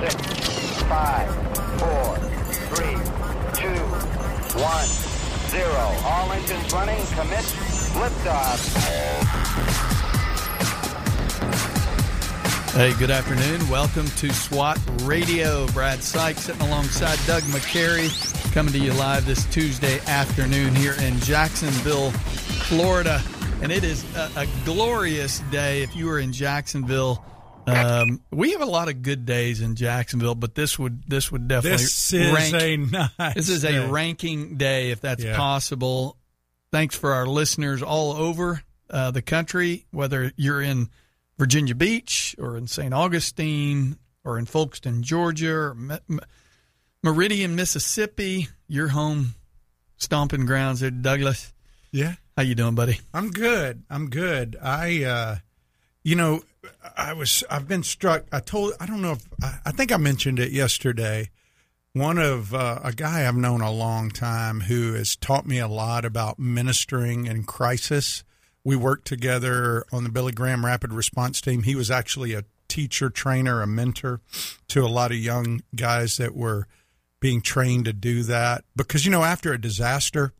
six, five, four, three, two, one, zero. All engines running. Commit. Liftoff. Hey, good afternoon. Welcome to SWAT Radio. Brad Sykes sitting alongside Doug McCary, coming to you live this Tuesday afternoon here in Jacksonville, Florida. And it is a, a glorious day if you are in Jacksonville. Um, we have a lot of good days in Jacksonville, but this would this would definitely This is rank, a nice. this is a ranking day if that's Yeah. possible. Thanks for our listeners all over uh, the country, whether you're in Virginia Beach or in St. Augustine or in Folkston, Georgia, or Meridian, Mississippi. Your home stomping grounds there, Douglas. Yeah, How you doing, buddy? I'm good. I'm good. I, uh, you know, I was. I've been struck. I told. I don't know if. I, I think I mentioned it yesterday. One of uh, a guy I've known a long time who has taught me a lot about ministering in crisis. We worked together on the Billy Graham Rapid Response Team. He was actually a teacher, trainer, a mentor to a lot of young guys that were being trained to do that. Because you know, after a disaster,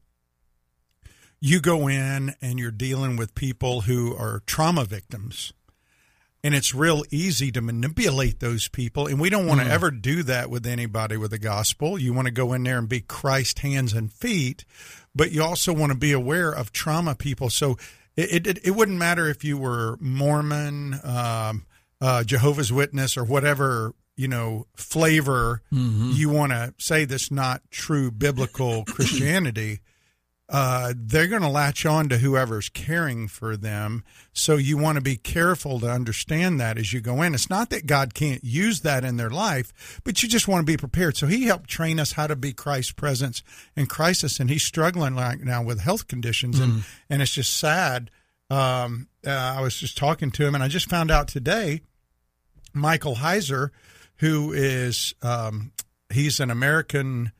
you go in and you're dealing with people who are trauma victims and it's real easy to manipulate those people. And we don't want to ever do that with anybody with the gospel. You want to go in there and be christ hands and feet but you also want to be aware of trauma people. So it, it, it wouldn't matter if you were mormon um, uh, jehovah's witness or whatever you know flavor you want to say that's not true biblical christianity uh, they're going to latch on to whoever's caring for them. So you want to be careful to understand that as you go in. It's not that God can't use that in their life, but you just want to be prepared. So he helped train us how to be Christ's presence in crisis, and he's struggling right now with health conditions, and and it's just sad. Um, uh, I was just talking to him, and I just found out today, Michael Heiser, who is um, he's an American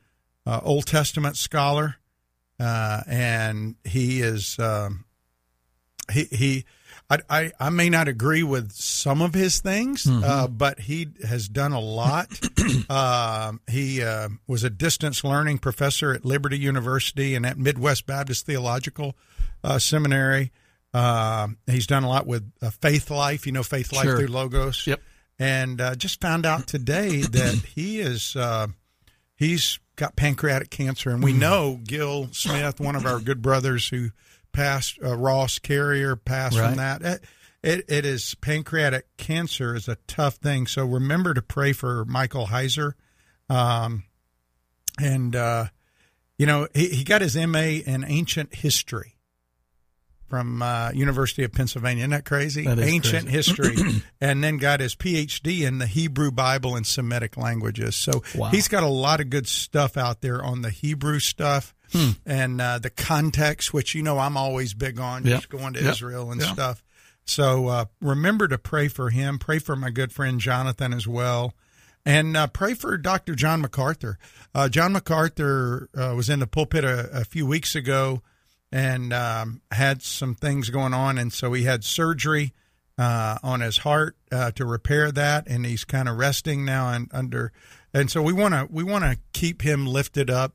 uh, Old Testament scholar uh, and he is um, he he. I, I, I may not agree with some of his things, uh, but he has done a lot. um, he uh, was a distance learning professor at Liberty University and at Midwest Baptist Theological uh, Seminary. Um he's done a lot with uh, Faithlife, you know, Faithlife Sure. through Logos. Yep. And uh, just found out today that he is uh, he's got pancreatic cancer, and we know Gil Smith, one of our good brothers who passed, uh, Ross Carrier passed Right. from that. It, it, it is pancreatic cancer is a tough thing, so remember to pray for Michael Heiser, um, and uh, you know he, he got his MA in ancient history from uh, University of Pennsylvania. Isn't that crazy? That is Ancient crazy. history, and then got his PhD in the Hebrew Bible and Semitic languages. So Wow. he's got a lot of good stuff out there on the Hebrew stuff Hmm. and uh, the context, which you know I'm always big on, Yep. just going to Yep. Israel and Yep. stuff. So uh, remember to pray for him. Pray for my good friend Jonathan as well. And uh, pray for Dr. John MacArthur. Uh, John MacArthur uh, was in the pulpit a, a few weeks ago and um, had some things going on. And so he had surgery uh, on his heart uh, to repair that. And he's kind of resting now and under. And so we want to we want to keep him lifted up.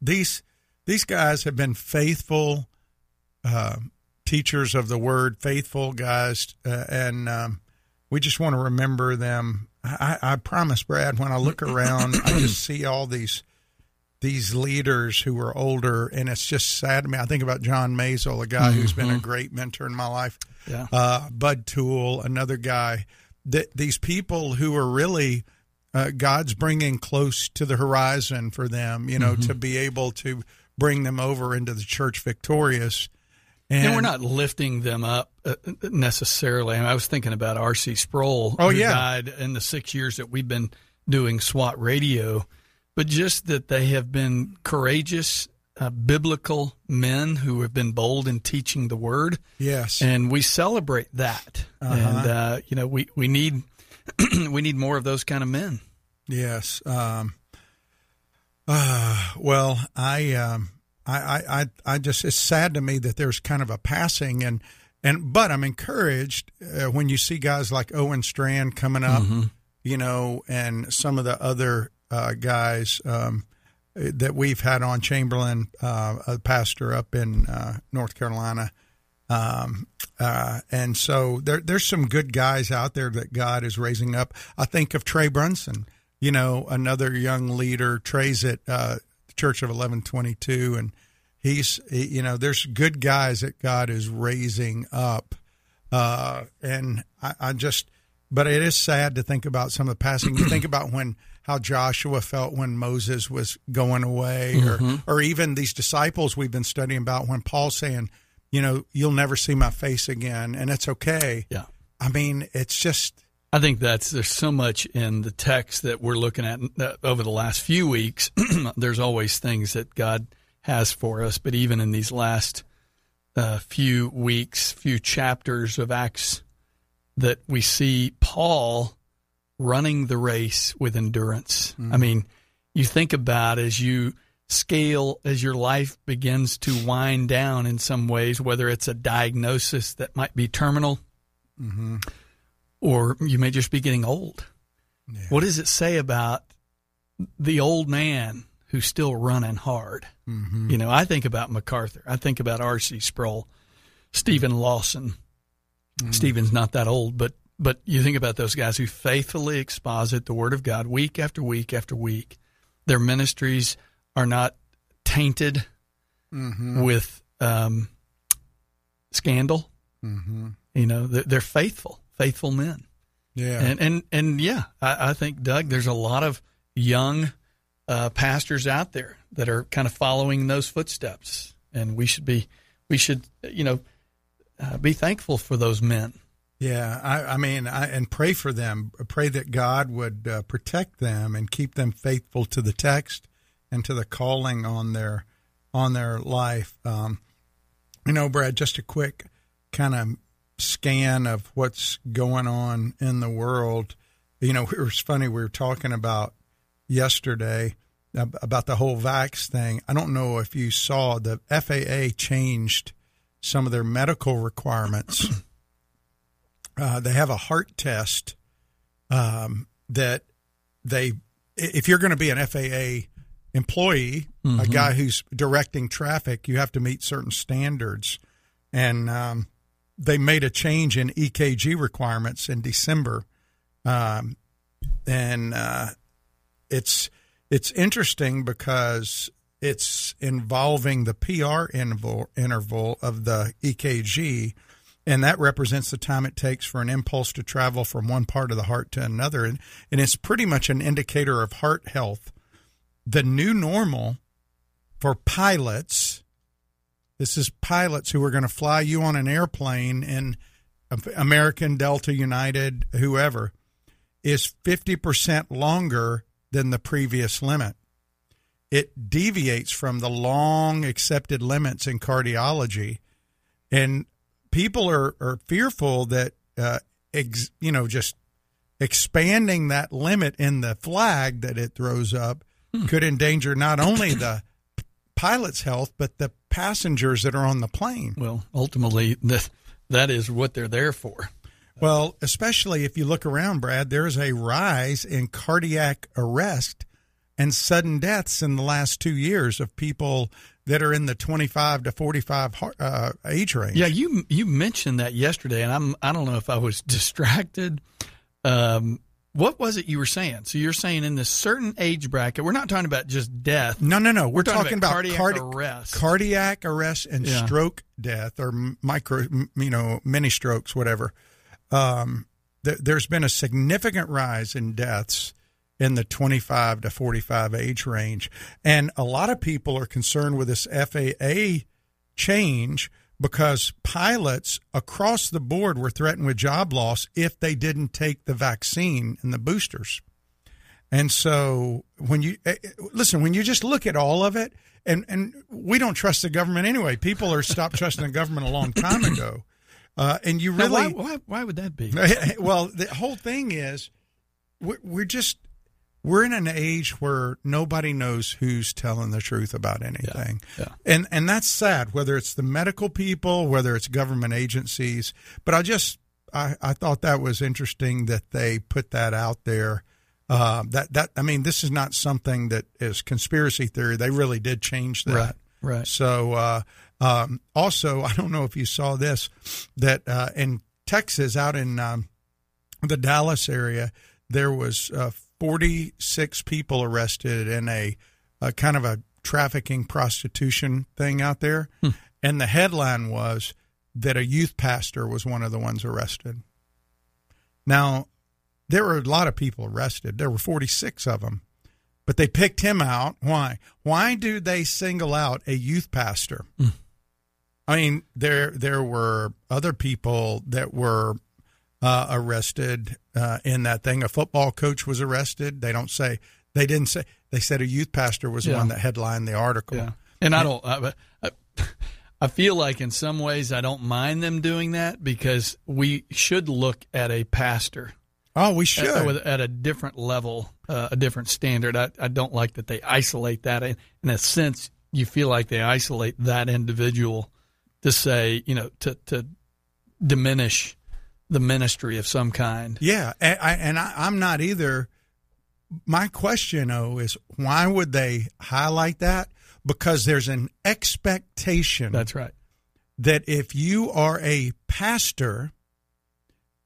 These these guys have been faithful uh, teachers of the word, faithful guys, uh, and um, we just want to remember them. I, I promise, Brad, when I look around, I just see all these these leaders who are older, and it's just sad to me. I think about John Mazel, a guy who's been a great mentor in my life. Yeah. Uh, Bud Toole, another guy. That these people who are really uh, God's bringing close to the horizon for them, you know, to be able to bring them over into the church victorious. And, And we're not lifting them up uh, necessarily. I, mean, I was thinking about R.C. Sproul, Oh, who yeah. died in the six years that we've been doing SWAT radio, but just that they have been courageous, uh, biblical men who have been bold in teaching the word, Yes. and we celebrate that. And uh, you know, we we need we need more of those kind of men. Yes. Um, uh, well, I, um, I, I, I, I just it's sad to me that there's kind of a passing and and but I'm encouraged uh, when you see guys like Owen Strachan coming up. you know, and some of the other uh, guys um, that we've had on Chamberlain, uh, a pastor up in uh, North Carolina. Um, uh, and so there, there's some good guys out there that God is raising up. I think of Trey Brunson, you know, another young leader. Trey's at uh, the Church of 1122, and he's, you know, there's good guys that God is raising up. Uh, and I, I just, but it is sad to think about some of the passing. You think about when how Joshua felt when Moses was going away, Mm-hmm. or or even these disciples we've been studying about when Paul's saying, you know, you'll never see my face again, and it's okay. Yeah. I mean, it's just I think that's there's so much in the text that we're looking at uh, over the last few weeks. there's always things that God has for us, but even in these last uh, few weeks, few chapters of Acts, that we see Paul running the race with endurance. I mm-hmm. mean, you think about as you scale as your life begins to wind down in some ways, whether it's a diagnosis that might be terminal mm-hmm. or you may just be getting old. What does it say about the old man who's still running hard? Mm-hmm. You know, I think about MacArthur. I think about R.C. Sproul, Steven Lawson. Mm. Steven's not that old, but but you think about those guys who faithfully exposit the Word of God week after week after week. Their ministries are not tainted with um, scandal. Mm-hmm. You know, they're, they're faithful, faithful men. yeah. And and and yeah, I, I think Doug, there's a lot of young uh, pastors out there that are kind of following those footsteps, and we should be we should you know uh, be thankful for those men. Yeah, I, I mean, I, and pray for them. Pray that God would uh, protect them and keep them faithful to the text and to the calling on their on their life. Um, you know, Brad, just a quick kind of scan of what's going on in the world. You know, it was funny. We were talking about yesterday about the whole vax thing. I don't know if you saw the FAA changed some of their medical requirements. Uh, they have a heart test um, that they, if you're going to be an FAA employee, a guy who's directing traffic, you have to meet certain standards. And um, they made a change in EKG requirements in December. Um, and uh, it's it's interesting because it's involving the PR interval, interval of the EKG, and that represents the time it takes for an impulse to travel from one part of the heart to another, and, and it's pretty much an indicator of heart health. The new normal for pilots, this is pilots who are going to fly you on an airplane in American, Delta, United, whoever, is 50% longer than the previous limit. It deviates from the long accepted limits in cardiology. And people are, are fearful that, uh, ex, you know, just expanding that limit in the flag that it throws up could endanger not only the pilot's health, but the passengers that are on the plane. Well, ultimately, that that is what they're there for. Well, especially if you look around, Brad, there's a rise in cardiac arrest and sudden deaths in the last two years of people that are in the 25 to 45 uh, age range. Yeah, you you mentioned that yesterday, and I'm I don't know if I was distracted. Um, what was it you were saying? So you're saying in this certain age bracket, we're not talking about just death. No, no, no. We're, We're talking talking, about cardiac cardi- arrest. cardiac arrest and Yeah. stroke death or micro, you know, mini strokes, whatever. Um, th- there's been a significant rise in deaths in the 25 to 45 age range, and a lot of people are concerned with this FAA change because pilots across the board were threatened with job loss if they didn't take the vaccine and the boosters. And so when you eh, eh, listen, when you just look at all of it, and and we don't trust the government anyway. People are stopped trusting the government a long time ago, uh, and you really why, why why would that be? well, the whole thing is we're, we're just we're in an age where nobody knows who's telling the truth about anything, yeah. and and that's sad. Whether it's the medical people, whether it's government agencies, but I just I, I thought that was interesting that they put that out there. Uh, that that I mean, this is not something that is conspiracy theory. They really did change that. Right. Right. So uh, um, also, I don't know if you saw this that uh, in Texas, out in um, the Dallas area, there was uh, 46 people arrested in a, a, kind of a trafficking prostitution thing out there, Hmm. and the headline was that a youth pastor was one of the ones arrested. Now, there were a lot of people arrested. There were 46 of them, but they picked him out. Why? Why do they single out a youth pastor? I mean, there there were other people that were uh, arrested uh, in that thing. A football coach was arrested. They don't say they didn't say they said a youth pastor was the one that headlined the article. Yeah, and I don't. I, I, I feel like in some ways I don't mind them doing that because we should look at a pastor Oh, we should. at, at a different level, uh, a different standard. I, I don't like that they isolate that. In, in a sense, you feel like they isolate that individual to say, you know, to to diminish the ministry of some kind. Yeah, and, I, and I, I'm not either. My question, though, is why would they highlight that? Because there's an expectation That's right. that if you are a pastor,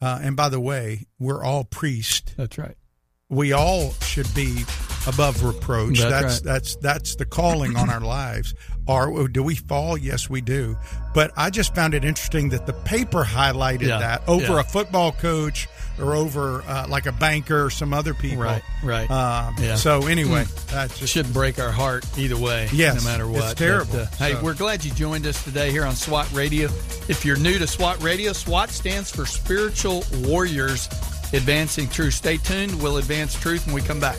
uh, and by the way, we're all priests. That's right. We all should be above reproach. That's that's right. that's that's the calling on our lives. Are do we fall? Yes, we do. But I just found it interesting that the paper highlighted Yeah, that over yeah. a football coach or over uh, like a banker or some other people. Right, right. Um, Yeah. So anyway, that's just should break our heart either way. Yes, no matter what. it's terrible. But, uh, hey, we're glad you joined us today here on SWAT Radio. If you're new to SWAT Radio, SWAT stands for Spiritual Warriors Advancing Truth. Stay tuned. We'll advance truth when we come back.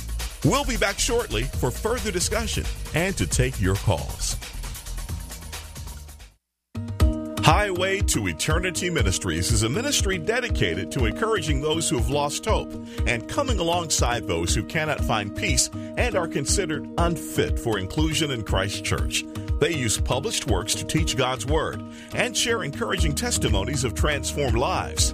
We'll be back shortly for further discussion and to take your calls. Highway to Eternity Ministries is a ministry dedicated to encouraging those who have lost hope and coming alongside those who cannot find peace and are considered unfit for inclusion in Christ Church. They use published works to teach God's Word and share encouraging testimonies of transformed lives.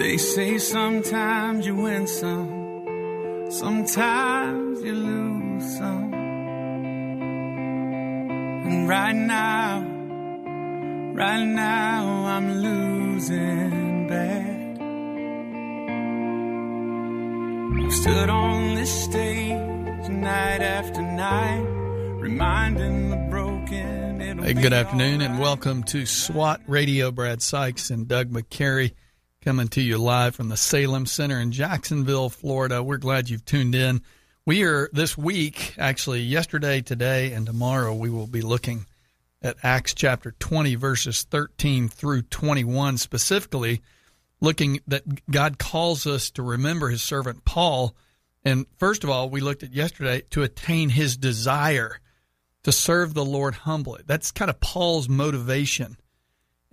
They say sometimes you win some, sometimes you lose some. And right now, right now I'm losing bad. I've stood on this stage night after night, reminding the broken. Hey, good afternoon and welcome to SWAT Radio. Brad Sykes and Doug McCary coming to you live from the Salem Center in Jacksonville, Florida. We're glad you've tuned in. We are this week, actually yesterday, today, and tomorrow, we will be looking at Acts chapter 20, verses 13 through 21, specifically looking that God calls us to remember his servant Paul. And first of all, we looked at yesterday to attain his desire to serve the Lord humbly. That's kind of Paul's motivation.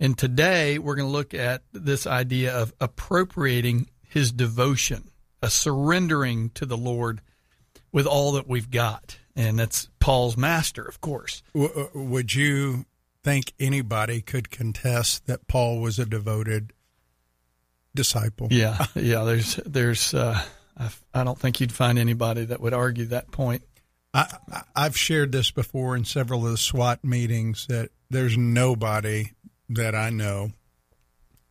And today we're going to look at this idea of appropriating his devotion, a surrendering to the Lord with all that we've got. And that's Paul's master, of course. W- uh, would you think anybody could contest that Paul was a devoted disciple? Yeah, yeah. There's, there's. Uh, I, I don't think you'd find anybody that would argue that point. I, I- I've shared this before in several of the SWAT meetings that there's nobody that I know,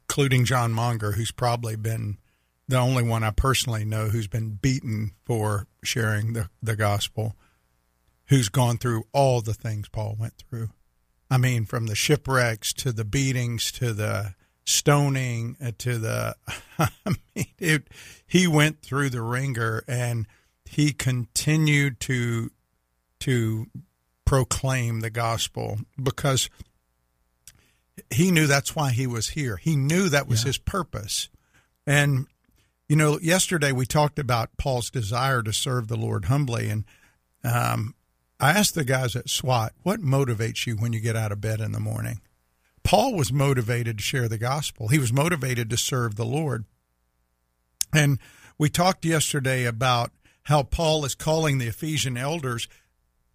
including John Monger, who's probably been the only one I personally know who's been beaten for sharing the, the gospel, who's gone through all the things Paul went through. I mean, from the shipwrecks to the beatings to the stoning uh, to the, I mean, it, he went through the ringer and he continued to to proclaim the gospel because he knew that's why he was here. He knew that was his purpose. And you know, yesterday we talked about Paul's desire to serve the Lord humbly and um, I asked the guys at SWAT, what motivates you when you get out of bed in the morning? Paul was motivated to share the gospel. He was motivated to serve the Lord. And we talked yesterday about how Paul is calling the Ephesian elders.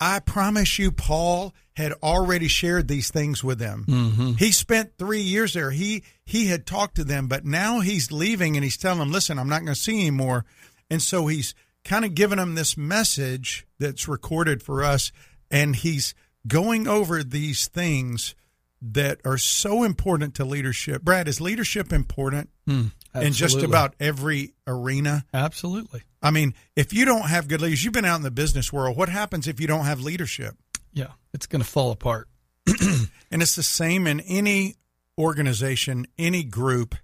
I promise you, Paul had already shared these things with them. Mm-hmm. He spent three years there. He he had talked to them, but now he's leaving and he's telling them, "Listen, I'm not going to see you anymore." And so he's kind of giving them this message that's recorded for us, and he's going over these things that are so important to leadership. Brad, is leadership important hmm, in just about every arena? Absolutely. I mean, if you don't have good leaders, you've been out in the business world. What happens if you don't have leadership? Yeah, it's going to fall apart. And it's the same in any organization, any group.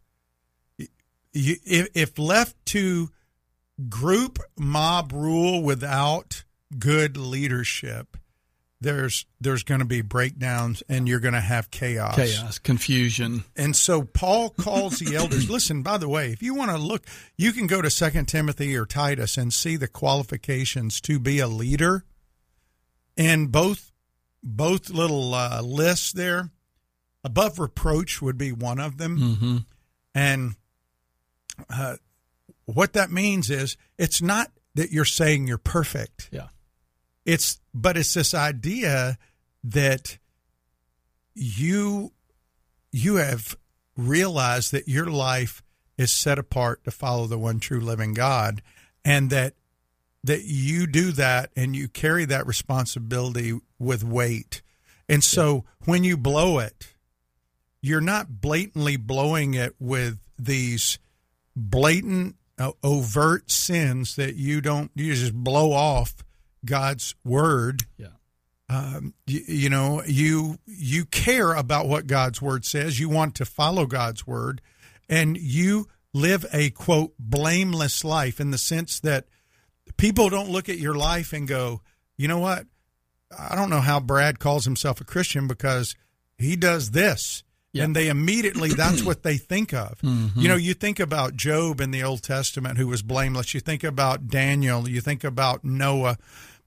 You, if, if left to group mob rule without good leadership, there's there's going to be breakdowns and you're going to have chaos. Chaos, confusion. And so Paul calls the elders. Listen, by the way, if you want to look, you can go to Second Timothy or Titus and see the qualifications to be a leader. And both both little uh, lists there, above reproach would be one of them. Mm-hmm. And uh, what that means is it's not that you're saying you're perfect. Yeah. It's but it's this idea that you you have realized that your life is set apart to follow the one true living God and that that you do that and you carry that responsibility with weight. And so when you blow it, you're not blatantly blowing it with these blatant uh, overt sins that you don't you just blow off God's word Yeah. um, you, you know you you care about what God's word says. You want to follow God's word. And you live a quote blameless life in the sense that people don't look at your life and go you know what? I don't know how Brad calls himself a Christian because he does this. Yeah. and they immediately that's what they think of. You know you think about Job in the Old Testament who was blameless. You think about Daniel. You think about Noah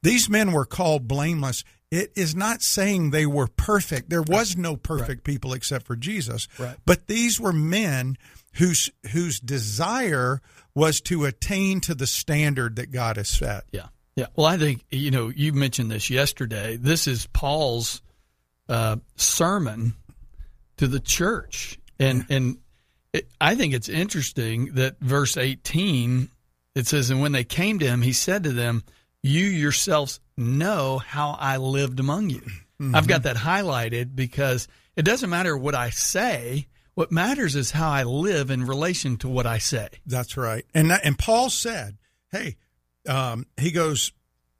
these men were called blameless it is not saying they were perfect there was no perfect people except for Jesus Right. but these were men whose whose desire was to attain to the standard that God has set Yeah. Yeah. Well, I think, you know, you mentioned this yesterday. This is Paul's uh, sermon to the church. And, and it, I think it's interesting that verse 18, it says, And when they came to him, he said to them, You yourselves know how I lived among you. I've got that highlighted because it doesn't matter what I say. What matters is how I live in relation to what I say. That's right. And that, and Paul said, "Hey, um, he goes,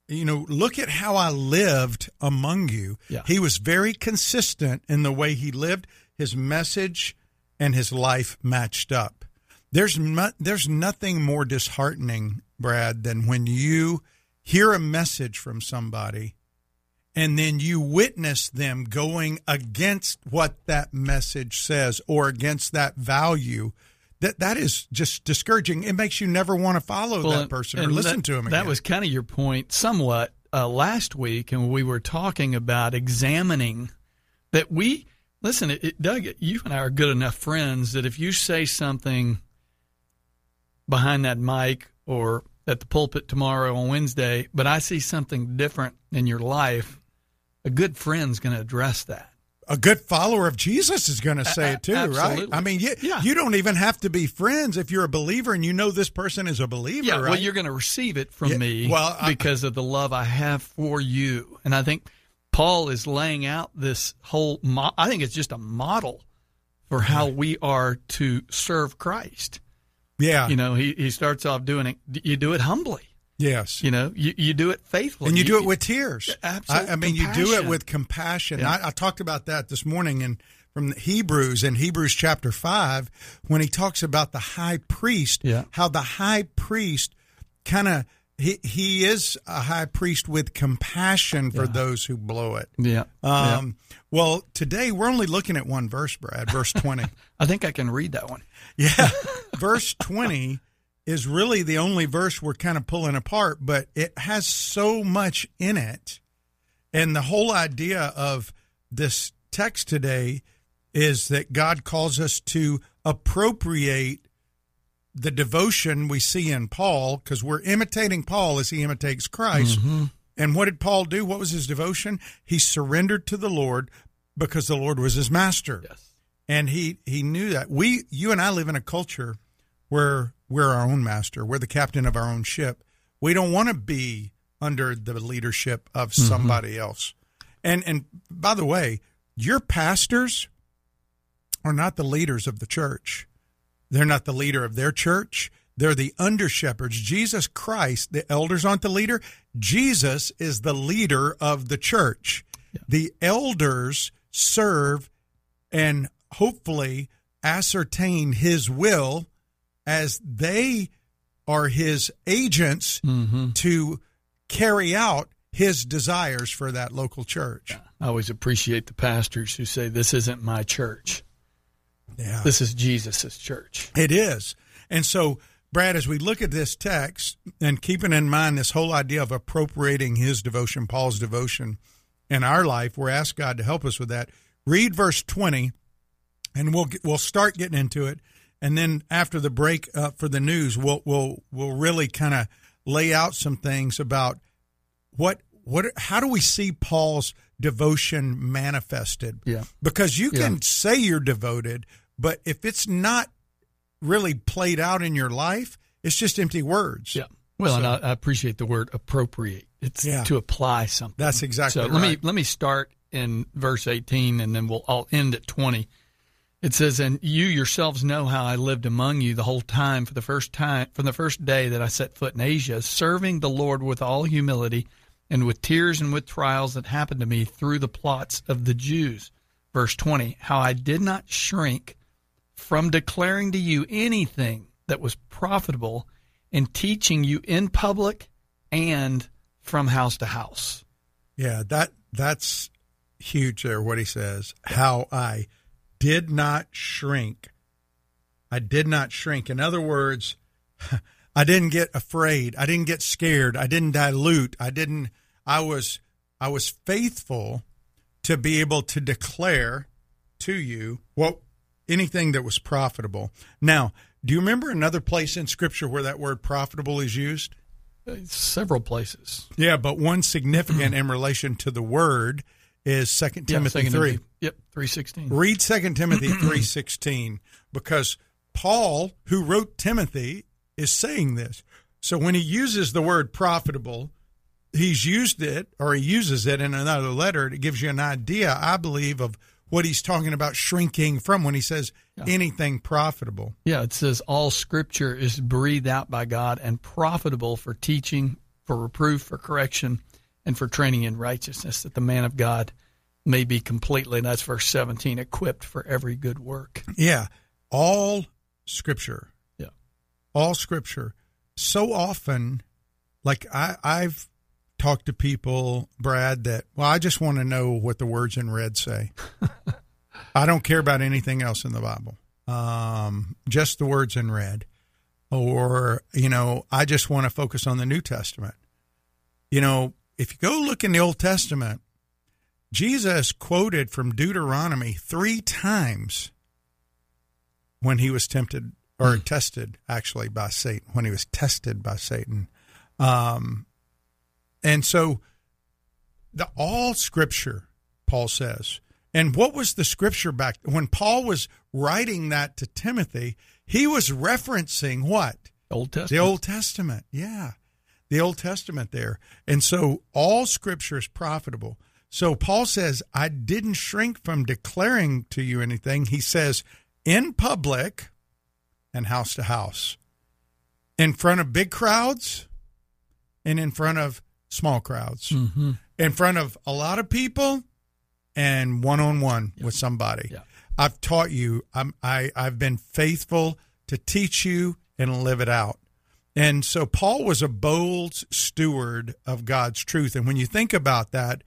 you know, look at how I lived among you." Yeah. He was very consistent in the way he lived. His message and his life matched up. There's no, there's nothing more disheartening, Brad, than when you hear a message from somebody and then you witness them going against what that message says or against that value that that is just discouraging it makes you never want to follow Well, that person or and listen that, to him That was kind of your point somewhat uh, last week, and we were talking about examining that we listen. It, it, Doug, you and I are good enough friends that if you say something behind that mic or at the pulpit tomorrow on Wednesday, but I see something different in your life, a good friend's going to address that. a good follower of Jesus is going to say it too, right? I mean, you, Yeah. you don't even have to be friends if you're a believer and you know this person is a believer, Yeah, right? well, you're going to receive it from Yeah, me well, I- because of the love I have for you. And I think Paul is laying out this whole. Mo- I think it's just a model for how we are to serve Christ. Yeah, You know, he, he starts off doing it. You do it humbly. yes. You know, you, you do it faithfully, and you do it with tears. Absolute I, I mean, you do it with compassion. Yeah. I, I talked about that this morning in from the Hebrews in Hebrews chapter five when he talks about the high priest. Yeah. How the high priest kind of he he is a high priest with compassion for those who blow it. Yeah, yeah. Um, Well, today we're only looking at one verse, Brad, verse 20. I think I can read that one. yeah. verse 20 is really the only verse we're kind of pulling apart, but it has so much in it. And the whole idea of this text today is that God calls us to appropriate the devotion we see in Paul because we're imitating Paul as he imitates Christ. Mm-hmm. And what did Paul do? What was his devotion? He surrendered to the Lord because the Lord was his master Yes. and he he knew that we you and I live in a culture where we're our own master. We're the captain of our own ship. We don't want to be under the leadership of mm-hmm. somebody else. And and by the way your pastors are not the leaders of the church. They're not the leader of their church. They're the under shepherds. Jesus christ the elders aren't the leader. Jesus is the leader of the church. The elders serve and hopefully ascertain his will as they are his agents mm-hmm. to carry out his desires for that local church. I always appreciate the pastors who say, This isn't my church. Yeah. This is Jesus' church. It is. And so, Brad, as we look at this text and keeping in mind this whole idea of appropriating his devotion, Paul's devotion in our life, we're asked God to help us with that. Read verse 20 and we'll we'll start getting into it. And then after the break uh, for the news, we'll we'll we'll really kind of lay out some things about what what how do we see Paul's devotion manifested? Yeah. Because you can Yeah. say you're devoted, but if it's not really played out in your life, it's just empty words. Yeah. Well, and I, I appreciate the word appropriate. It's Yeah. to apply something. That's exactly so. Let me right. let me start in verse eighteen, and then we'll I'll end at twenty. It says, "And you yourselves know how I lived among you the whole time for the first time from the first day that I set foot in Asia, serving the Lord with all humility and with tears and with trials that happened to me through the plots of the Jews." Verse twenty, how I did not shrink from declaring to you anything that was profitable and teaching you in public and from house to house. Yeah, that that's huge there what he says. How I did not shrink. I did not shrink. In other words, I didn't get afraid. I didn't get scared. I didn't dilute. I didn't I was I was faithful to be able to declare to you what anything that was profitable. Now, do you remember another place in scripture where that word profitable is used? Uh, several places. Yeah, but one significant in relation to the word is Second Yeah, Timothy Second three. Timothy- Yep, three sixteen. Read Second Timothy three sixteen because Paul, who wrote Timothy, is saying this. So when he uses the word profitable, he's used it or he uses it in another letter. It gives you an idea, I believe, of what he's talking about shrinking from when he says anything profitable. Yeah, it says all Scripture is breathed out by God and profitable for teaching, for reproof, for correction, and for training in righteousness, that the man of God may be completely. And that's verse seventeen, equipped for every good work. Yeah, all scripture. Yeah. all scripture. So often, like I, I've talked to people, Brad, that well, I just want to know what the words in red say. I don't care about anything else in the Bible, um, just the words in red. Or you know, I just want to focus on the New Testament. You know, if you go look in the Old Testament, Jesus quoted from Deuteronomy three times when he was tempted or tested actually by Satan, when he was tested by Satan. Um, and so the all scripture, Paul says, And what was the scripture back when Paul was writing that to Timothy? He was referencing what? Old Testament. The Old Testament. Yeah. The Old Testament there. And so all scripture is profitable. So Paul says, I didn't shrink from declaring to you anything. He says, in public and house to house, in front of big crowds and in front of small crowds, Mm-hmm. in front of a lot of people and one on one with somebody. Yeah. I've taught you. I'm, I I've been faithful to teach you and live it out. And so Paul was a bold steward of God's truth. And when you think about that,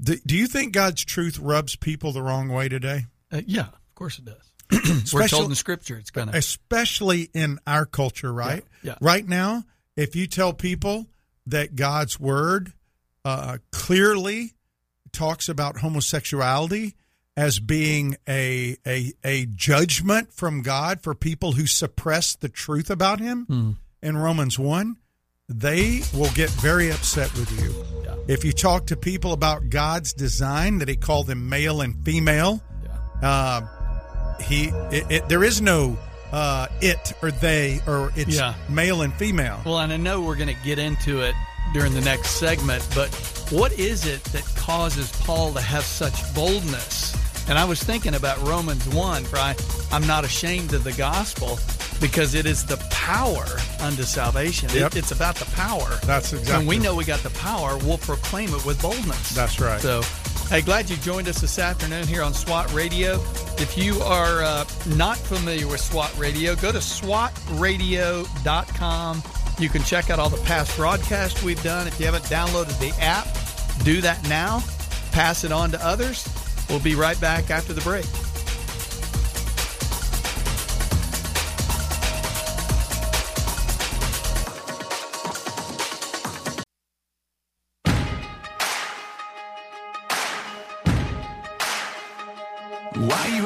do, do you think God's truth rubs people the wrong way today? Uh, yeah, of course it does. We're told in Scripture it's gonna. especially in our culture, right? Yeah, yeah. Right now, if you tell people that God's word uh, clearly talks about homosexuality as being a, a a judgment from God for people who suppress the truth about Him Hmm. In Romans one, they will get very upset with you. Yeah. If you talk to people about God's design, that He called them male and female, Yeah. uh, he it, it, there is no uh, it or they or it's Yeah. male and female. Well, and I know we're going to get into it during the next segment, but what is it that causes Paul to have such boldness? And I was thinking about Romans 1, for I, I'm not ashamed of the gospel because it is the power unto salvation. It- it's about the power. That's exactly- When we know we got the power, we'll proclaim it with boldness. That's right. So, hey, glad you joined us this afternoon here on SWAT Radio. If you are uh, not familiar with SWAT Radio, go to SWATradio.com. You can check out all the past broadcasts we've done. If you haven't downloaded the app, do that now. Pass it on to others. We'll be right back after the break.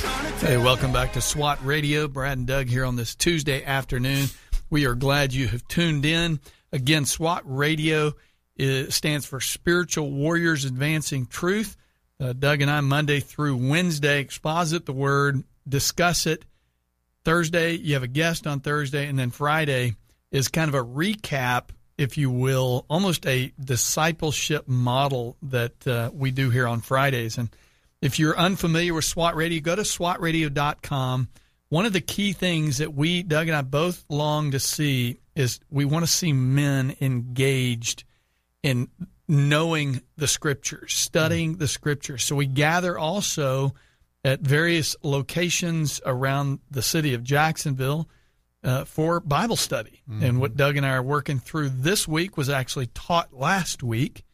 Hey, welcome back to SWAT Radio. Brad and Doug here on this Tuesday afternoon. We are glad you have tuned in. Again, SWAT Radio stands for Spiritual Warriors Advancing Truth. Uh, Doug and I, Monday through Wednesday, exposit the word, discuss it. Thursday, you have a guest on Thursday, and then Friday is kind of a recap, if you will, almost a discipleship model that uh, we do here on Fridays. And if you're unfamiliar with SWAT Radio, go to SWATradio.com. One of the key things that we, Doug and I, both long to see is we want to see men engaged in knowing the scriptures, studying the scriptures. So we gather also at various locations around the city of Jacksonville uh, for Bible study. And what Doug and I are working through this week was actually taught last week.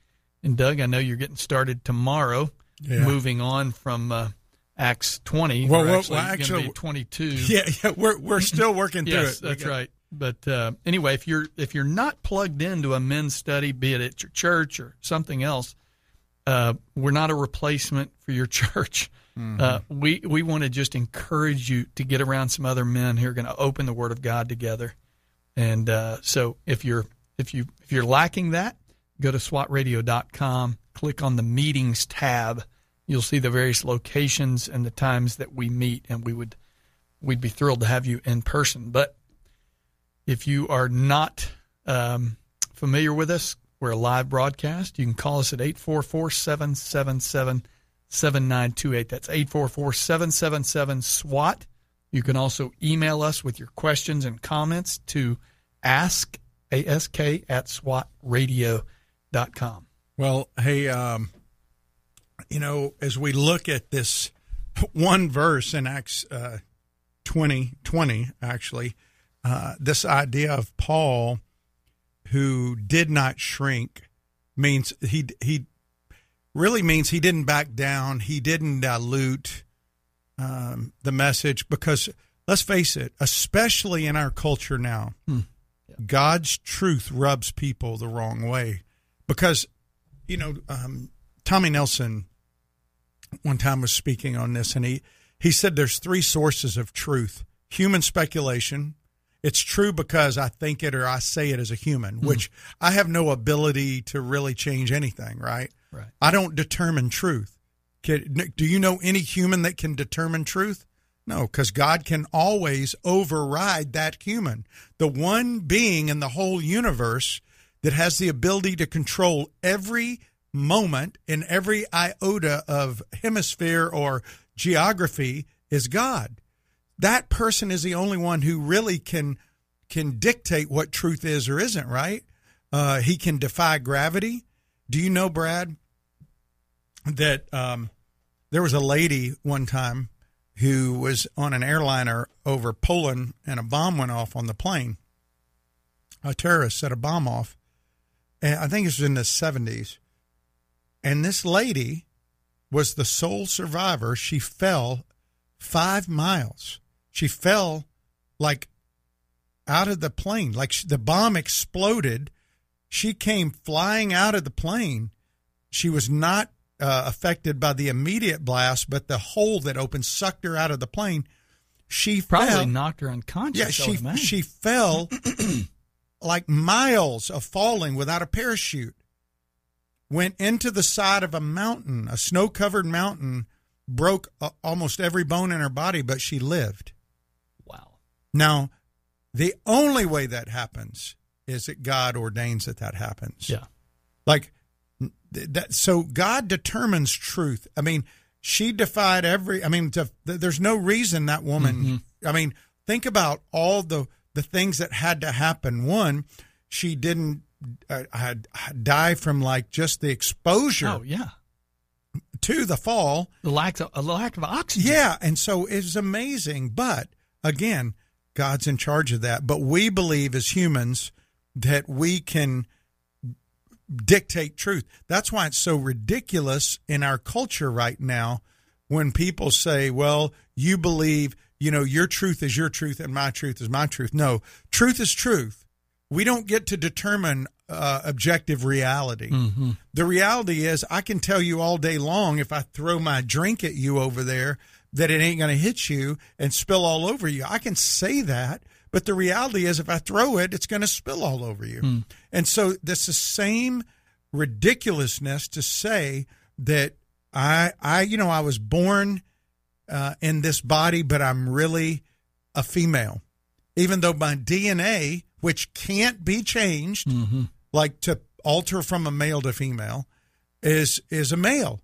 And Doug, I know you're getting started tomorrow, Yeah. moving on from uh, Acts 20. Well, actually, well, actually- be 22. Yeah, yeah, we're we're still working through Yes, it. that's got- right. But uh, anyway, if you're if you're not plugged into a men's study, be it at your church or something else, uh, we're not a replacement for your church. Uh, we we want to just encourage you to get around some other men who are going to open the Word of God together. And uh, so if you're if you if you're lacking that, go to swatradio.com, click on the meetings tab. You'll see the various locations and the times that we meet, and we would we'd be thrilled to have you in person. But if you are not um, familiar with us, we're a live broadcast. You can call us at 844 777 7928. That's 844 777 SWAT. You can also email us with your questions and comments to ask, ask at swatradio.com. Well, hey, um, you know, as we look at this one verse in Acts uh, 20, 20, actually, uh, this idea of Paul who did not shrink means he he really means he didn't back down. He didn't dilute um, the message because let's face it, especially in our culture now, God's truth rubs people the wrong way because, you know, um, Tommy Nelson one time was speaking on this, and he he said there's three sources of truth: human speculation. It's true because I think it or I say it as a human, which I have no ability to really change anything. Right? Right. I don't determine truth. Can, do you know any human that can determine truth? No, because God can always override that human. The one being in the whole universe that has the ability to control every moment in every iota of hemisphere or geography is God. That person is the only one who really can can dictate what truth is or isn't. Right? Uh, he can defy gravity. Do you know, Brad, that um, there was a lady one time who was on an airliner over Poland and a bomb went off on the plane. A terrorist set a bomb off. And I think it was in the 70s. And this lady was the sole survivor. She fell five miles. She fell like out of the plane, like the bomb exploded. She came flying out of the plane. She was not uh, affected by the immediate blast, but the hole that opened sucked her out of the plane. She Probably fell. knocked her unconscious. Yeah, she she fell like miles of falling without a parachute. Went into the side of a mountain, a snow-covered mountain, broke uh, almost every bone in her body, but she lived. wow. Now, the only way that happens is that God ordains that that happens. Yeah. Like that. So God determines truth. I mean, she defied every. I mean, to, there's no reason that woman. I mean, think about all the the things that had to happen. One, she didn't uh, die from like just the exposure Oh yeah. to the fall. The lack of a lack of oxygen. Yeah, and so it's amazing. But again, God's in charge of that. But we believe as humans that we can dictate truth. That's why it's so ridiculous in our culture right now when people say, well, you believe, you know, your truth is your truth and my truth is my truth. No, truth is truth. We don't get to determine uh, objective reality. The reality is, I can tell you all day long if I throw my drink at you over there that it ain't going to hit you and spill all over you. I can say that, but the reality is, if I throw it, it's going to spill all over you. And so, this the same ridiculousness to say that I, I, you know, I was born uh, in this body, but I'm really a female, even though my DNA, which can't be changed, like to alter from a male to female, is is a male,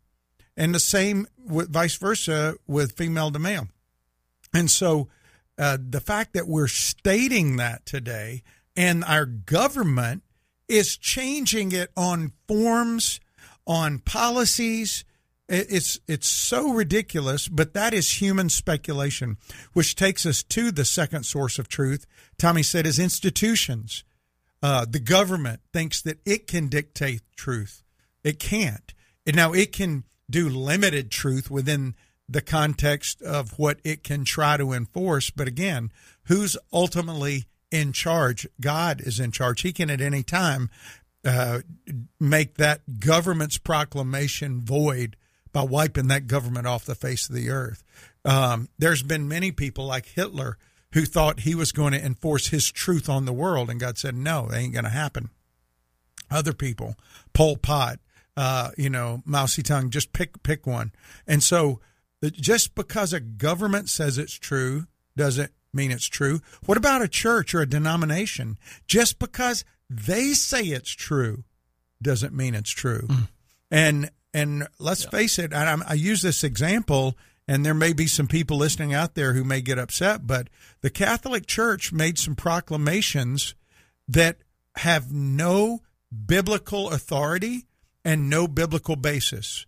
and the same with vice versa with female to male, and so uh, the fact that we're stating that today, and our government is changing it on forms, on policies. It- It's it's so ridiculous, but that is human speculation, which takes us to the second source of truth. Tommy said is institutions. Uh, the government thinks that it can dictate truth. It can't. And now it can do limited truth within the context of what it can try to enforce. But again, who's ultimately in charge? God is in charge. He can at any time uh, make that government's proclamation void by wiping that government off the face of the earth. Um, there's been many people like Hitler who thought he was going to enforce his truth on the world, and God said, no, that ain't going to happen. Other people, Pol Pot, uh, you know, Mao Zedong, just pick pick one. And so, uh, just because a government says it's true doesn't mean it's true. What about a church or a denomination? Just because they say it's true doesn't mean it's true. And and let's face it, I'm, I use this example, and there may be some people listening out there who may get upset, but the Catholic Church made some proclamations that have no biblical authority and no biblical basis.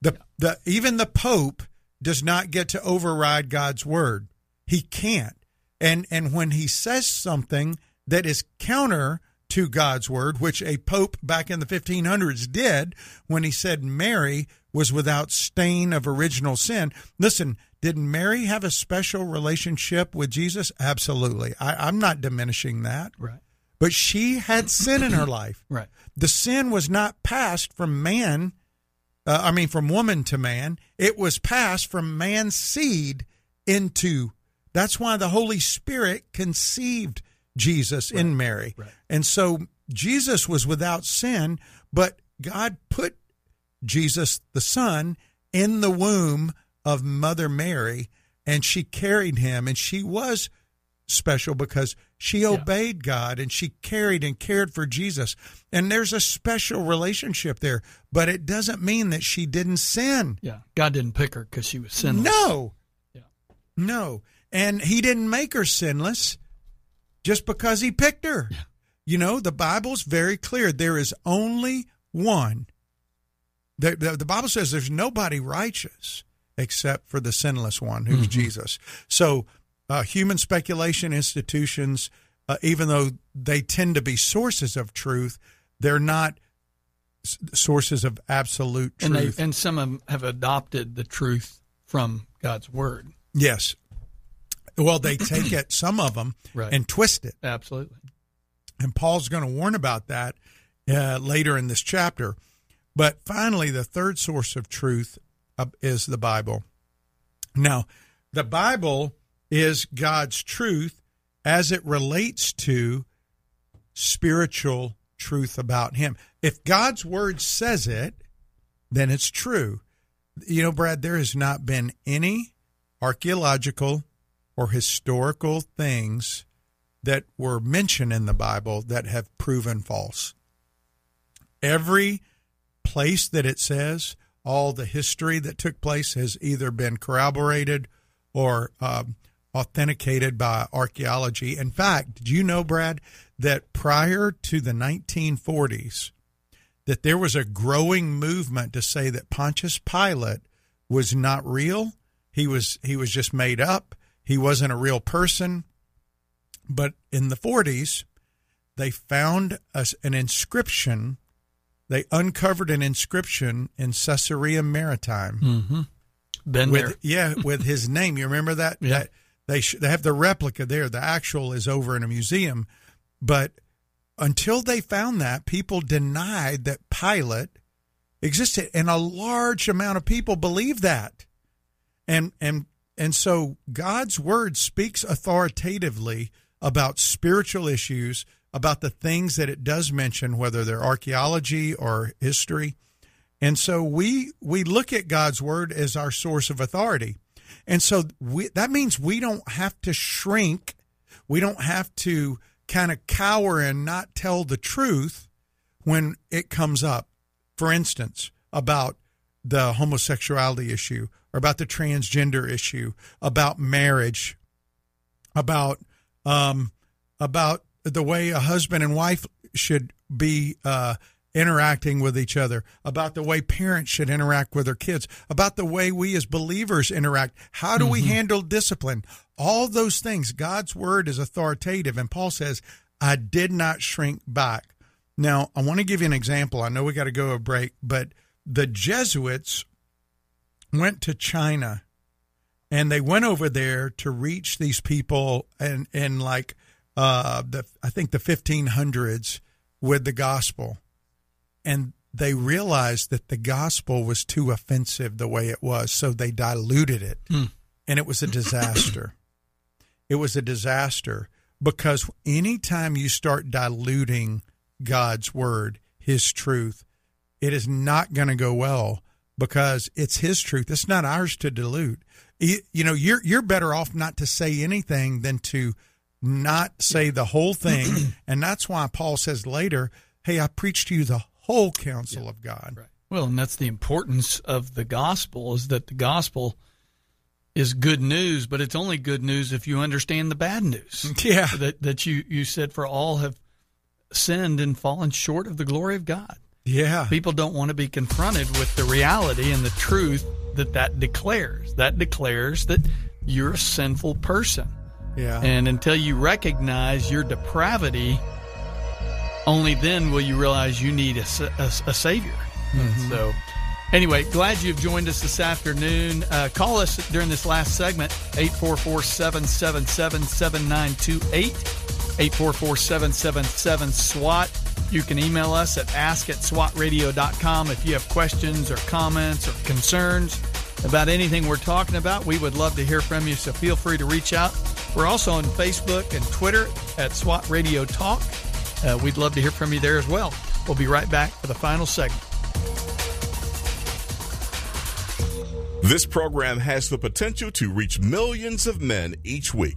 The the even the Pope does not get to override God's word. He can't. And and when he says something that is counter to God's word, which a pope back in the 1500s did when he said Mary was without stain of original sin. Listen, did Mary have a special relationship with Jesus? Absolutely. I, I'm not diminishing that. Right. But she had sin in her life. Right. The sin was not passed from man, uh, I mean, from woman to man. It was passed from man's seed into. That's why the Holy Spirit conceived Jesus in Mary. Right. And so Jesus was without sin, but God put Jesus, the Son, in the womb of Mother Mary, and she carried him, and she was special because she obeyed God and she carried and cared for Jesus. And there's a special relationship there, but it doesn't mean that she didn't sin. Yeah. God didn't pick her because she was sinless. No. Yeah. No. And he didn't make her sinless just because he picked her. You know, the Bible's very clear. There is only one. The, the, the Bible says there's nobody righteous except for the sinless one, who's Jesus. So, uh, human speculation institutions, uh, even though they tend to be sources of truth, they're not s- sources of absolute And they truth. and some of them have adopted the truth from God's word. yes. Well, they take it, some of them, Right. and twist it. Absolutely. And Paul's going to warn about that uh, later in this chapter. But finally, the third source of truth uh, is the Bible. Now, the Bible is God's truth as it relates to spiritual truth about Him. If God's word says it, then it's true. You know, Brad, there has not been any archaeological or historical things that were mentioned in the Bible that have proven false. Every place that it says, all the history that took place has either been corroborated or um, authenticated by archaeology. In fact, did you know, Brad, that prior to the 1940s, that there was a growing movement to say that Pontius Pilate was not real. He was he was just made up. He wasn't a real person. But in the 40s, they found a, an inscription. They uncovered an inscription in Caesarea Maritima mm-hmm. Been with there. yeah with his name. You remember that? Yeah. That they sh- they have the replica there. The actual is over in a museum, but until they found that, people denied that Pilate existed, and a large amount of people believe that, and and and so God's word speaks authoritatively about spiritual issues, about the things that it does mention, whether they're archaeology or history. And so we we look at God's word as our source of authority. And so we, that means we don't have to shrink. We don't have to kind of cower and not tell the truth when it comes up. For instance, about the homosexuality issue or about the transgender issue, about marriage, about um, about the way a husband and wife should be uh, interacting with each other, about the way parents should interact with their kids, about the way we as believers interact. How do we handle discipline? All those things. God's word is authoritative, and Paul says, "I did not shrink back." Now, I want to give you an example. I know we got to go a break, but the Jesuits went to China and they went over there to reach these people and in like uh the I think the 1500s with the gospel. And they realized that the gospel was too offensive the way it was so they diluted it. And it was a disaster. It was a disaster because anytime you start diluting God's word his truth it is not going to go well because it's his truth. It's not ours to dilute. You, you know, you're you're better off not to say anything than to not say the whole thing. and that's why Paul says later, "Hey, I preached to you the whole counsel of God." Right. Well, and that's the importance of the gospel is that the gospel is good news, but it's only good news if you understand the bad news. Yeah. That that you you said for all have sinned and fallen short of the glory of God. Yeah. People don't want to be confronted with the reality and the truth that that declares. That declares that you're a sinful person. Yeah. And until you recognize your depravity, only then will you realize you need a, a, a savior. And so Anyway, glad you've joined us this afternoon. Uh, call us during this last segment, 844 777 7928. 844 777 SWAT. You can email us at ask at swatradio.com if you have questions or comments or concerns about anything we're talking about. We would love to hear from you, so feel free to reach out. We're also on Facebook and Twitter at SWAT Radio Talk. Uh, we'd love to hear from you there as well. We'll be right back for the final segment. This program has the potential to reach millions of men each week.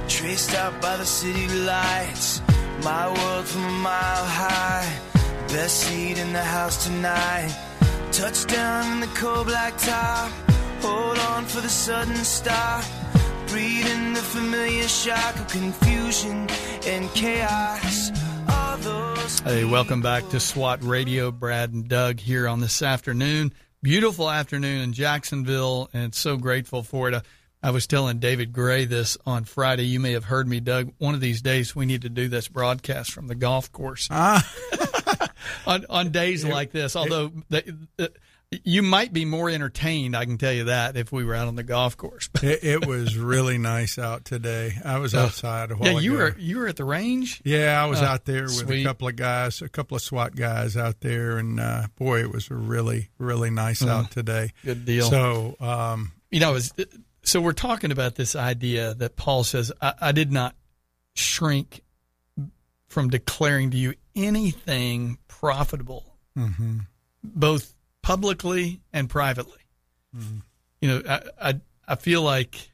traced out by the city lights. My world from a mile high, best seat in the house tonight. Touchdown in the cold black top, hold on for the sudden stop. Breathing the familiar shock of confusion and chaos. Hey, welcome back to SWAT Radio. Brad and Doug here on this afternoon. Beautiful afternoon in Jacksonville, and so grateful for it. Uh, I was telling David Gray this on Friday. You may have heard me, Doug. One of these days, we need to do this broadcast from the golf course. Ah, on, on days like this, although the, the, you might be more entertained, I can tell you that, if we were out on the golf course. it, it was really nice out today. I was outside a while yeah, you ago. were you were at the range. Yeah, I was Oh, out there with sweet. a couple of guys, a couple of SWAT guys out there, and uh, boy, it was really, really nice out today. Mm. Good deal. So, um, you know, is so we're talking about this idea that Paul says, I, I did not shrink from declaring to you anything profitable, mhm. both publicly and privately. You know, I, I I feel like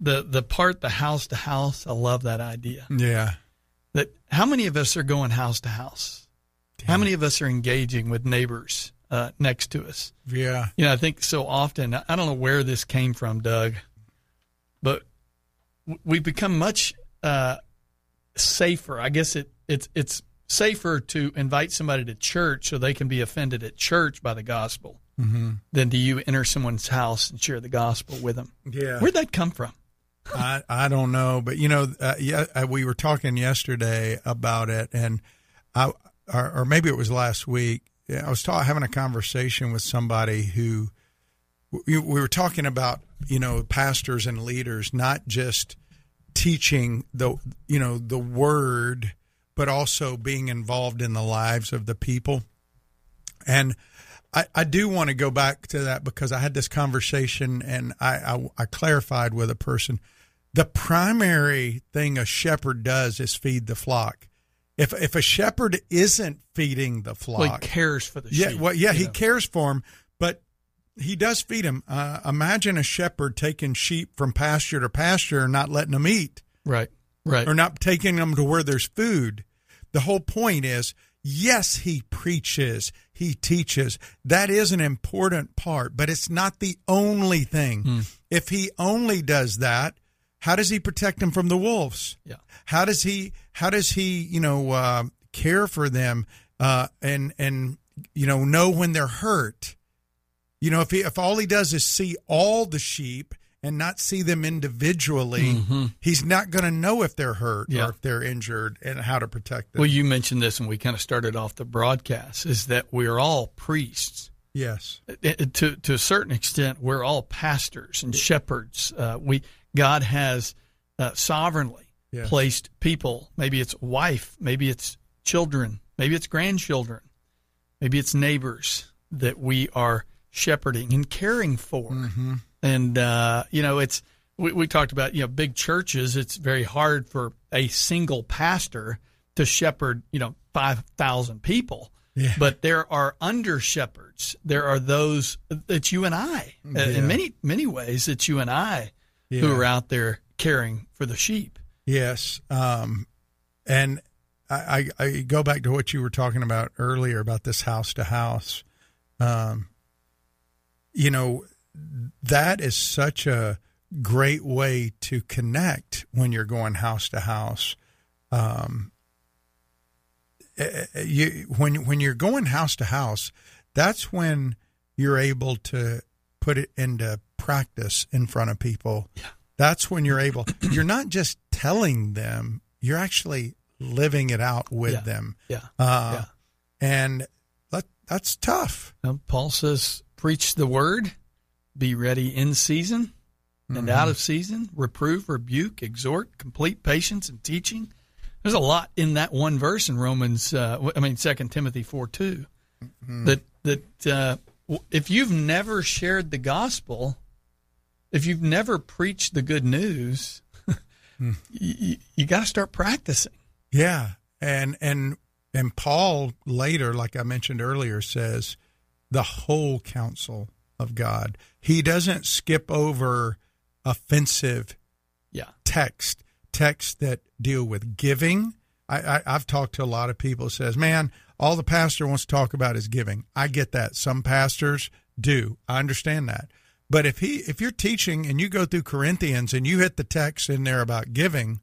the the part the house to house. I love that idea. yeah, That how many of us are going house to house? How many of us are engaging with neighbors uh, next to us? yeah, You know, I think so often, I don't know where this came from, Doug, but we've become much uh, safer. I guess it, it's, it's safer to invite somebody to church so they can be offended at church by the gospel hmm than do you enter someone's house and share the gospel with them. yeah. Where'd that come from? I I don't know, but you know, uh, yeah, uh, we were talking yesterday about it, and I or, or maybe it was last week. Yeah, I was ta- having a conversation with somebody who we, we were talking about, you know, pastors and leaders not just teaching the you know the word, but also being involved in the lives of the people, and. I, I do want to go back to that because I had this conversation and I, I, I clarified with a person the primary thing a shepherd does is feed the flock. If if a shepherd isn't feeding the flock, Well, he cares for the yeah, sheep. well, yeah, he know. cares for them, but he does feed them. Uh, imagine a shepherd taking sheep from pasture to pasture and not letting them eat, Right, right. or not taking them to where there's food. The whole point is, yes, he preaches, he teaches. That is an important part, but it's not the only thing. Hmm. If he only does that, how does he protect them from the wolves? Yeah. How does he? How does he? You know, uh, care for them uh, and and you know know when they're hurt. You know, if he if all he does is see all the sheep and not see them individually, he's not going to know if they're hurt Mm-hmm. Yeah. or if they're injured and how to protect them. Well, you mentioned this when we kind of started off the broadcast is that we're all priests. Yes. to to a certain extent, we're all pastors and shepherds. Uh, we God has uh, sovereignly Yes. placed people. Maybe it's wife, maybe it's children, maybe it's grandchildren, maybe it's neighbors that we are shepherding and caring for. And uh, you know, it's we, we talked about you know big churches. It's very hard for a single pastor to shepherd you know five thousand people. Yeah. But there are under shepherds. There are those that you and I, Yeah. in many many ways, it's you and I who are out there caring for the sheep. Yes. Um, and I, I, I go back to what you were talking about earlier about this house to house. Um, you know, that is such a great way to connect when you're going house to house. Um, eh, eh, you, when when you're going house to house, that's when you're able to put it into practice in front of people. That's when you're able. You're not just telling them; you're actually living it out with Yeah. them, Yeah. uh, Yeah. and that that's tough. Now, Paul says, preach the word, be ready in season and out of season, reprove, rebuke, exhort, complete patience and teaching. There's a lot in that one verse in Romans, uh, I mean, Second Timothy 4 2, that, that uh, if you've never shared the gospel, if you've never preached the good news, hmm. you, you got to start practicing. Yeah, and and and Paul later, like I mentioned earlier, says the whole counsel of God. He doesn't skip over offensive Yeah. text, texts that deal with giving. I, I, I've talked to a lot of people says, man, all the pastor wants to talk about is giving. I get that. Some pastors do. I understand that. But if he if you're teaching and you go through Corinthians and you hit the text in there about giving,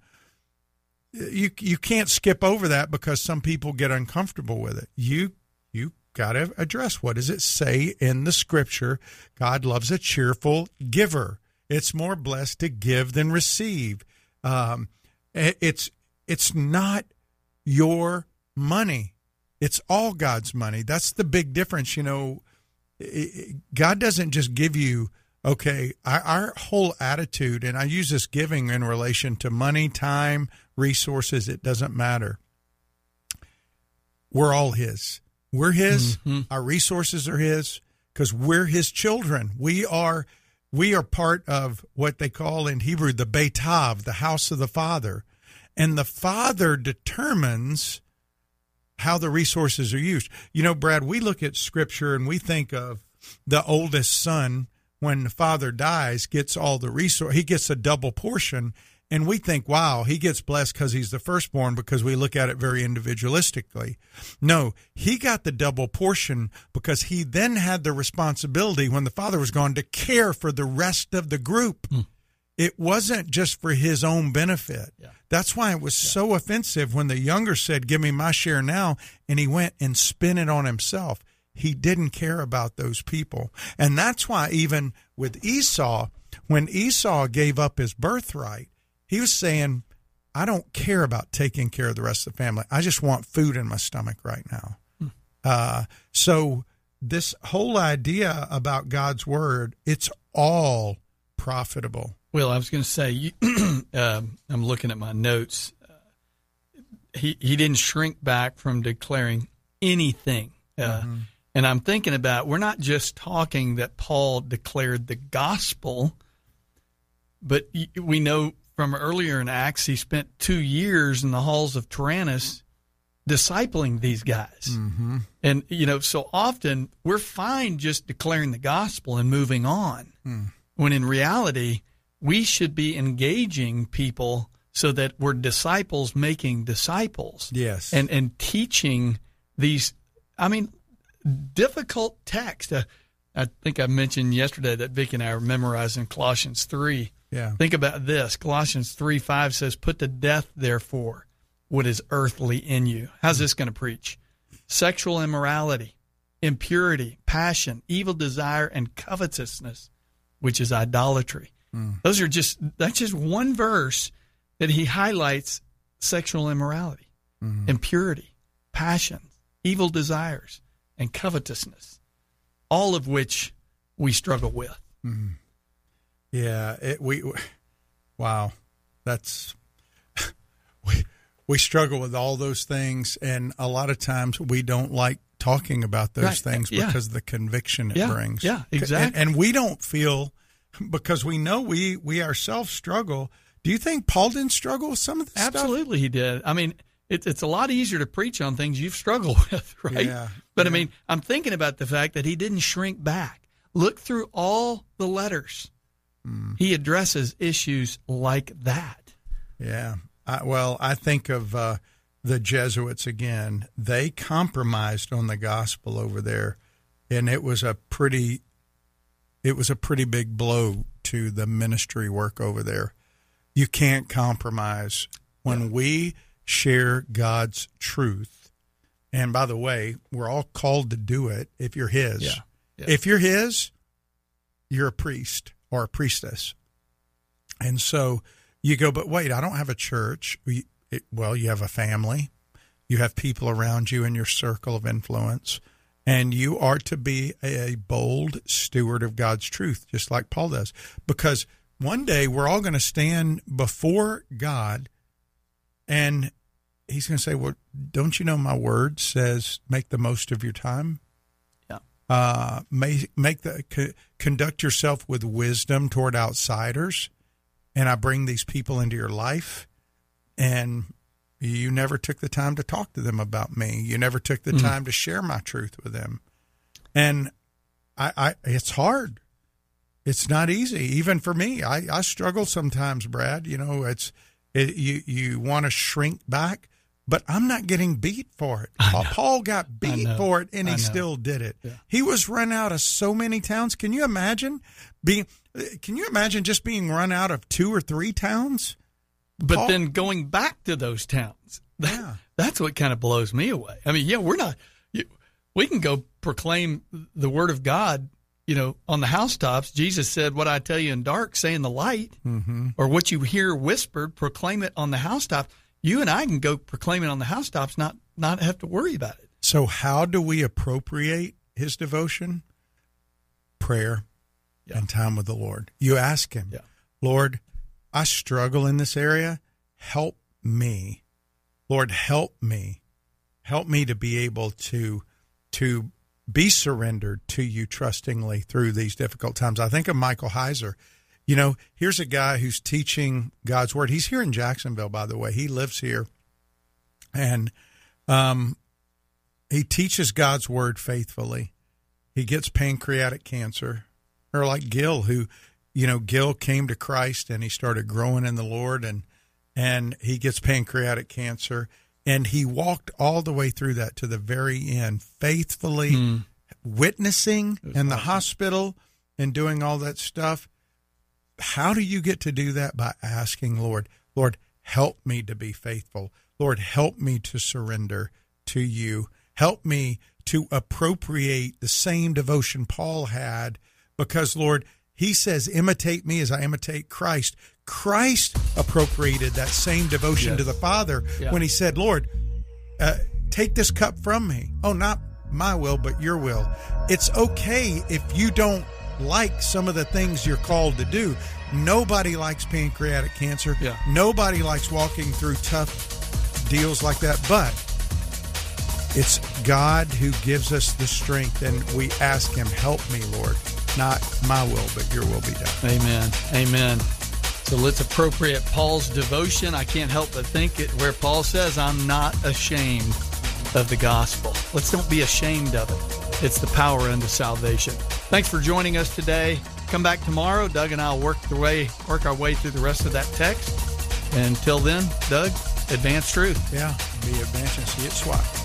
you you can't skip over that because some people get uncomfortable with it. You you got to address what does it say in the scripture? God loves a cheerful giver. It's more blessed to give than receive. Um, it's it's not your money. It's all God's money. That's the big difference. You know, God doesn't just give you okay our, whole attitude and i use this giving in relation to money time resources it doesn't matter. We're all his. We're his mm-hmm. our resources are his because we're his children. We are we are part of what they call in hebrew the beit av the house of the father. And the father determines how the resources are used. You know, Brad, we look at scripture and we think of the oldest son when the father dies gets all the resource. He gets a double portion. And we think, wow, he gets blessed because he's the firstborn because we look at it very individualistically. No, he got the double portion because he then had the responsibility when the father was gone to care for the rest of the group. Hmm. It wasn't just for his own benefit. That's why it was so offensive when the younger said, Give me my share now. And he went and spent it on himself. He didn't care about those people. And that's why, even with Esau, when Esau gave up his birthright, he was saying, I don't care about taking care of the rest of the family. I just want food in my stomach right now. Uh, so, this whole idea about God's word, it's all profitable. Well, I was going to say, you, um, I'm looking at my notes. Uh, he he didn't shrink back from declaring anything, uh, and I'm thinking about we're not just talking that Paul declared the gospel, but we know from earlier in Acts he spent two years in the halls of Tyrannus discipling these guys. And, you know, so often we're fine just declaring the gospel and moving on, when in reality, we should be engaging people so that we're disciples making disciples. Yes. And, and teaching these, I mean, difficult text. Uh, I think I mentioned yesterday that Vic and I are memorizing Colossians 3. Yeah. Think about this. Colossians 3 5 says, Put to death, therefore, what is earthly in you. How's this going to preach? Sexual immorality, impurity, passion, evil desire, and covetousness, which is idolatry. Those are just, that's just one verse that he highlights sexual immorality, mm-hmm. impurity, passion, evil desires, and covetousness. all of which we struggle with. Mm-hmm. Yeah, it, we wow, that's we we struggle with all those things, and a lot of times we don't like talking about those Right, things yeah. because of the conviction it Yeah, brings. yeah, exactly. And, and we don't feel because we know we we ourselves struggle. Do you think Paul didn't struggle with some of this stuff? Absolutely, he did. I mean, it, it's a lot easier to preach on things you've struggled with, right? Yeah, but I mean, I'm thinking about the fact that he didn't shrink back. Look through all the letters. Hmm. He addresses issues like that. Yeah. I, well, I think of uh, the Jesuits again. They compromised on the gospel over there, and it was a pretty, it was a pretty big blow to the ministry work over there. You can't compromise when we share God's truth. And by the way, we're all called to do it if you're His. Yeah. Yeah. If you're His, you're a priest or a priestess. And so you go, but wait, I don't have a church. Well, you have a family, you have people around you in your circle of influence, and you are to be a bold steward of God's truth, just like Paul does. Because one day we're all going to stand before God, and He's going to say, Well, don't you know my word says make the most of your time? Yeah. uh, may, make the co- conduct yourself with wisdom toward outsiders, and I bring these people into your life, and you never took the time to talk to them about me. You never took the time to share my truth with them, and I, I it's hard. It's not easy, even for me. I, I struggle sometimes, Brad. You know, it's it, you you want to shrink back, but I'm not getting beat for it. Paul got beat for it, and he still did it. He was run out of so many towns. Can you imagine being? Can you imagine just being run out of two or three towns? But Paul- then going back to those towns, that- Yeah. that's what kind of blows me away. I mean, yeah, we're not. You, we can go proclaim the word of God, you know, on the housetops. Jesus said, "What I tell you in dark, say in the light," mm-hmm. or what you hear whispered, proclaim it on the housetop. You and I can go proclaim it on the housetops, not not have to worry about it. So, how do we appropriate his devotion? Prayer Yeah. and time with the Lord. You ask him, Yeah. Lord, I struggle in this area. Help me. Lord, help me. Help me to be able to to be surrendered to you trustingly through these difficult times. I think of Michael Heiser. You know, here's a guy who's teaching God's word. He's here in Jacksonville, by the way. He lives here. And um, he teaches God's word faithfully. He gets pancreatic cancer, or like Gil, who, you know, Gil came to Christ and he started growing in the Lord, and and he gets pancreatic cancer, and he walked all the way through that to the very end, faithfully hmm. witnessing in the hospital and doing all that stuff. How do you get to do that? By asking, Lord, Lord, help me to be faithful. Lord, help me to surrender to you. Help me to appropriate the same devotion Paul had because, Lord, he says, imitate me as I imitate Christ. Christ appropriated that same devotion Yes. to the Father Yeah. when he said, Lord, uh, take this cup from me. Oh, not my will, but your will. It's okay if you don't like some of the things you're called to do. Nobody likes pancreatic cancer. Yeah. Nobody likes walking through tough deals like that. But it's God who gives us the strength, and we ask Him, Help me, Lord. Not my will, but your will be done. Amen. Amen. So let's appropriate Paul's devotion. I can't help but think it where Paul says, I'm not ashamed of the gospel. Let's don't be ashamed of it. It's the power unto salvation. Thanks for joining us today. Come back tomorrow. Doug and I will work the way work our way through the rest of that text. And until then, Doug, advance truth. Yeah, be advanced and see it swat.